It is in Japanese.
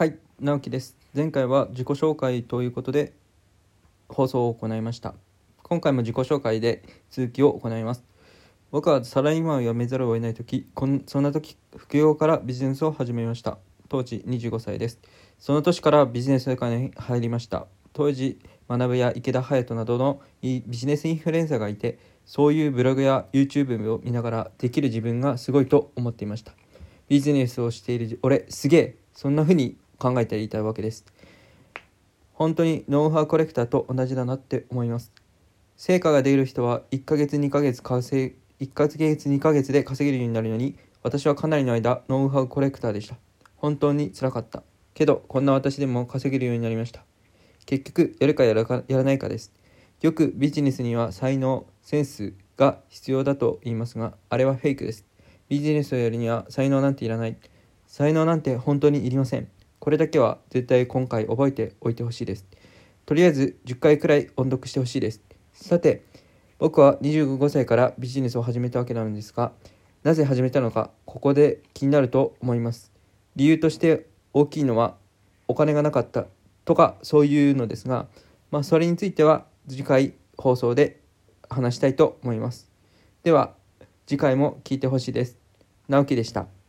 はい、直樹です。前回は自己紹介ということで放送を行いました。今回も自己紹介で続きを行います。僕はサラリーマンを辞めざるを得ない時こんそんな時副業からビジネスを始めました。当時25歳です。その年からビジネス界に入りました。当時、学や池田隼人などのビジネスインフルエンサーがいて、そういうブログや YouTube を見ながらできる自分がすごいと思っていました。ビジネスをしている俺すげえそんな風に考えていたわけです。本当にノウハウコレクターと同じだなって思います。成果が出る人は1ヶ月2ヶ月稼1ヶ月2ヶ月で稼げるようになるのに私はかなりの間ノウハウコレクターでした。本当につらかった。けどこんな私でも稼げるようになりました。結局やるかやらかやらないかです。よくビジネスには才能センスが必要だと言いますがあれはフェイクです。ビジネスをやるには才能なんていらない。才能なんて本当にいりません。これだけは絶対今回覚えておいてほしいです。とりあえず10回くらい音読してほしいです。さて、僕は25歳からビジネスを始めたわけなのですが、なぜ始めたのか、ここで気になると思います。理由として大きいのはお金がなかったとかそういうのですが、まあそれについては次回放送で話したいと思います。では、次回も聞いてほしいです。直樹でした。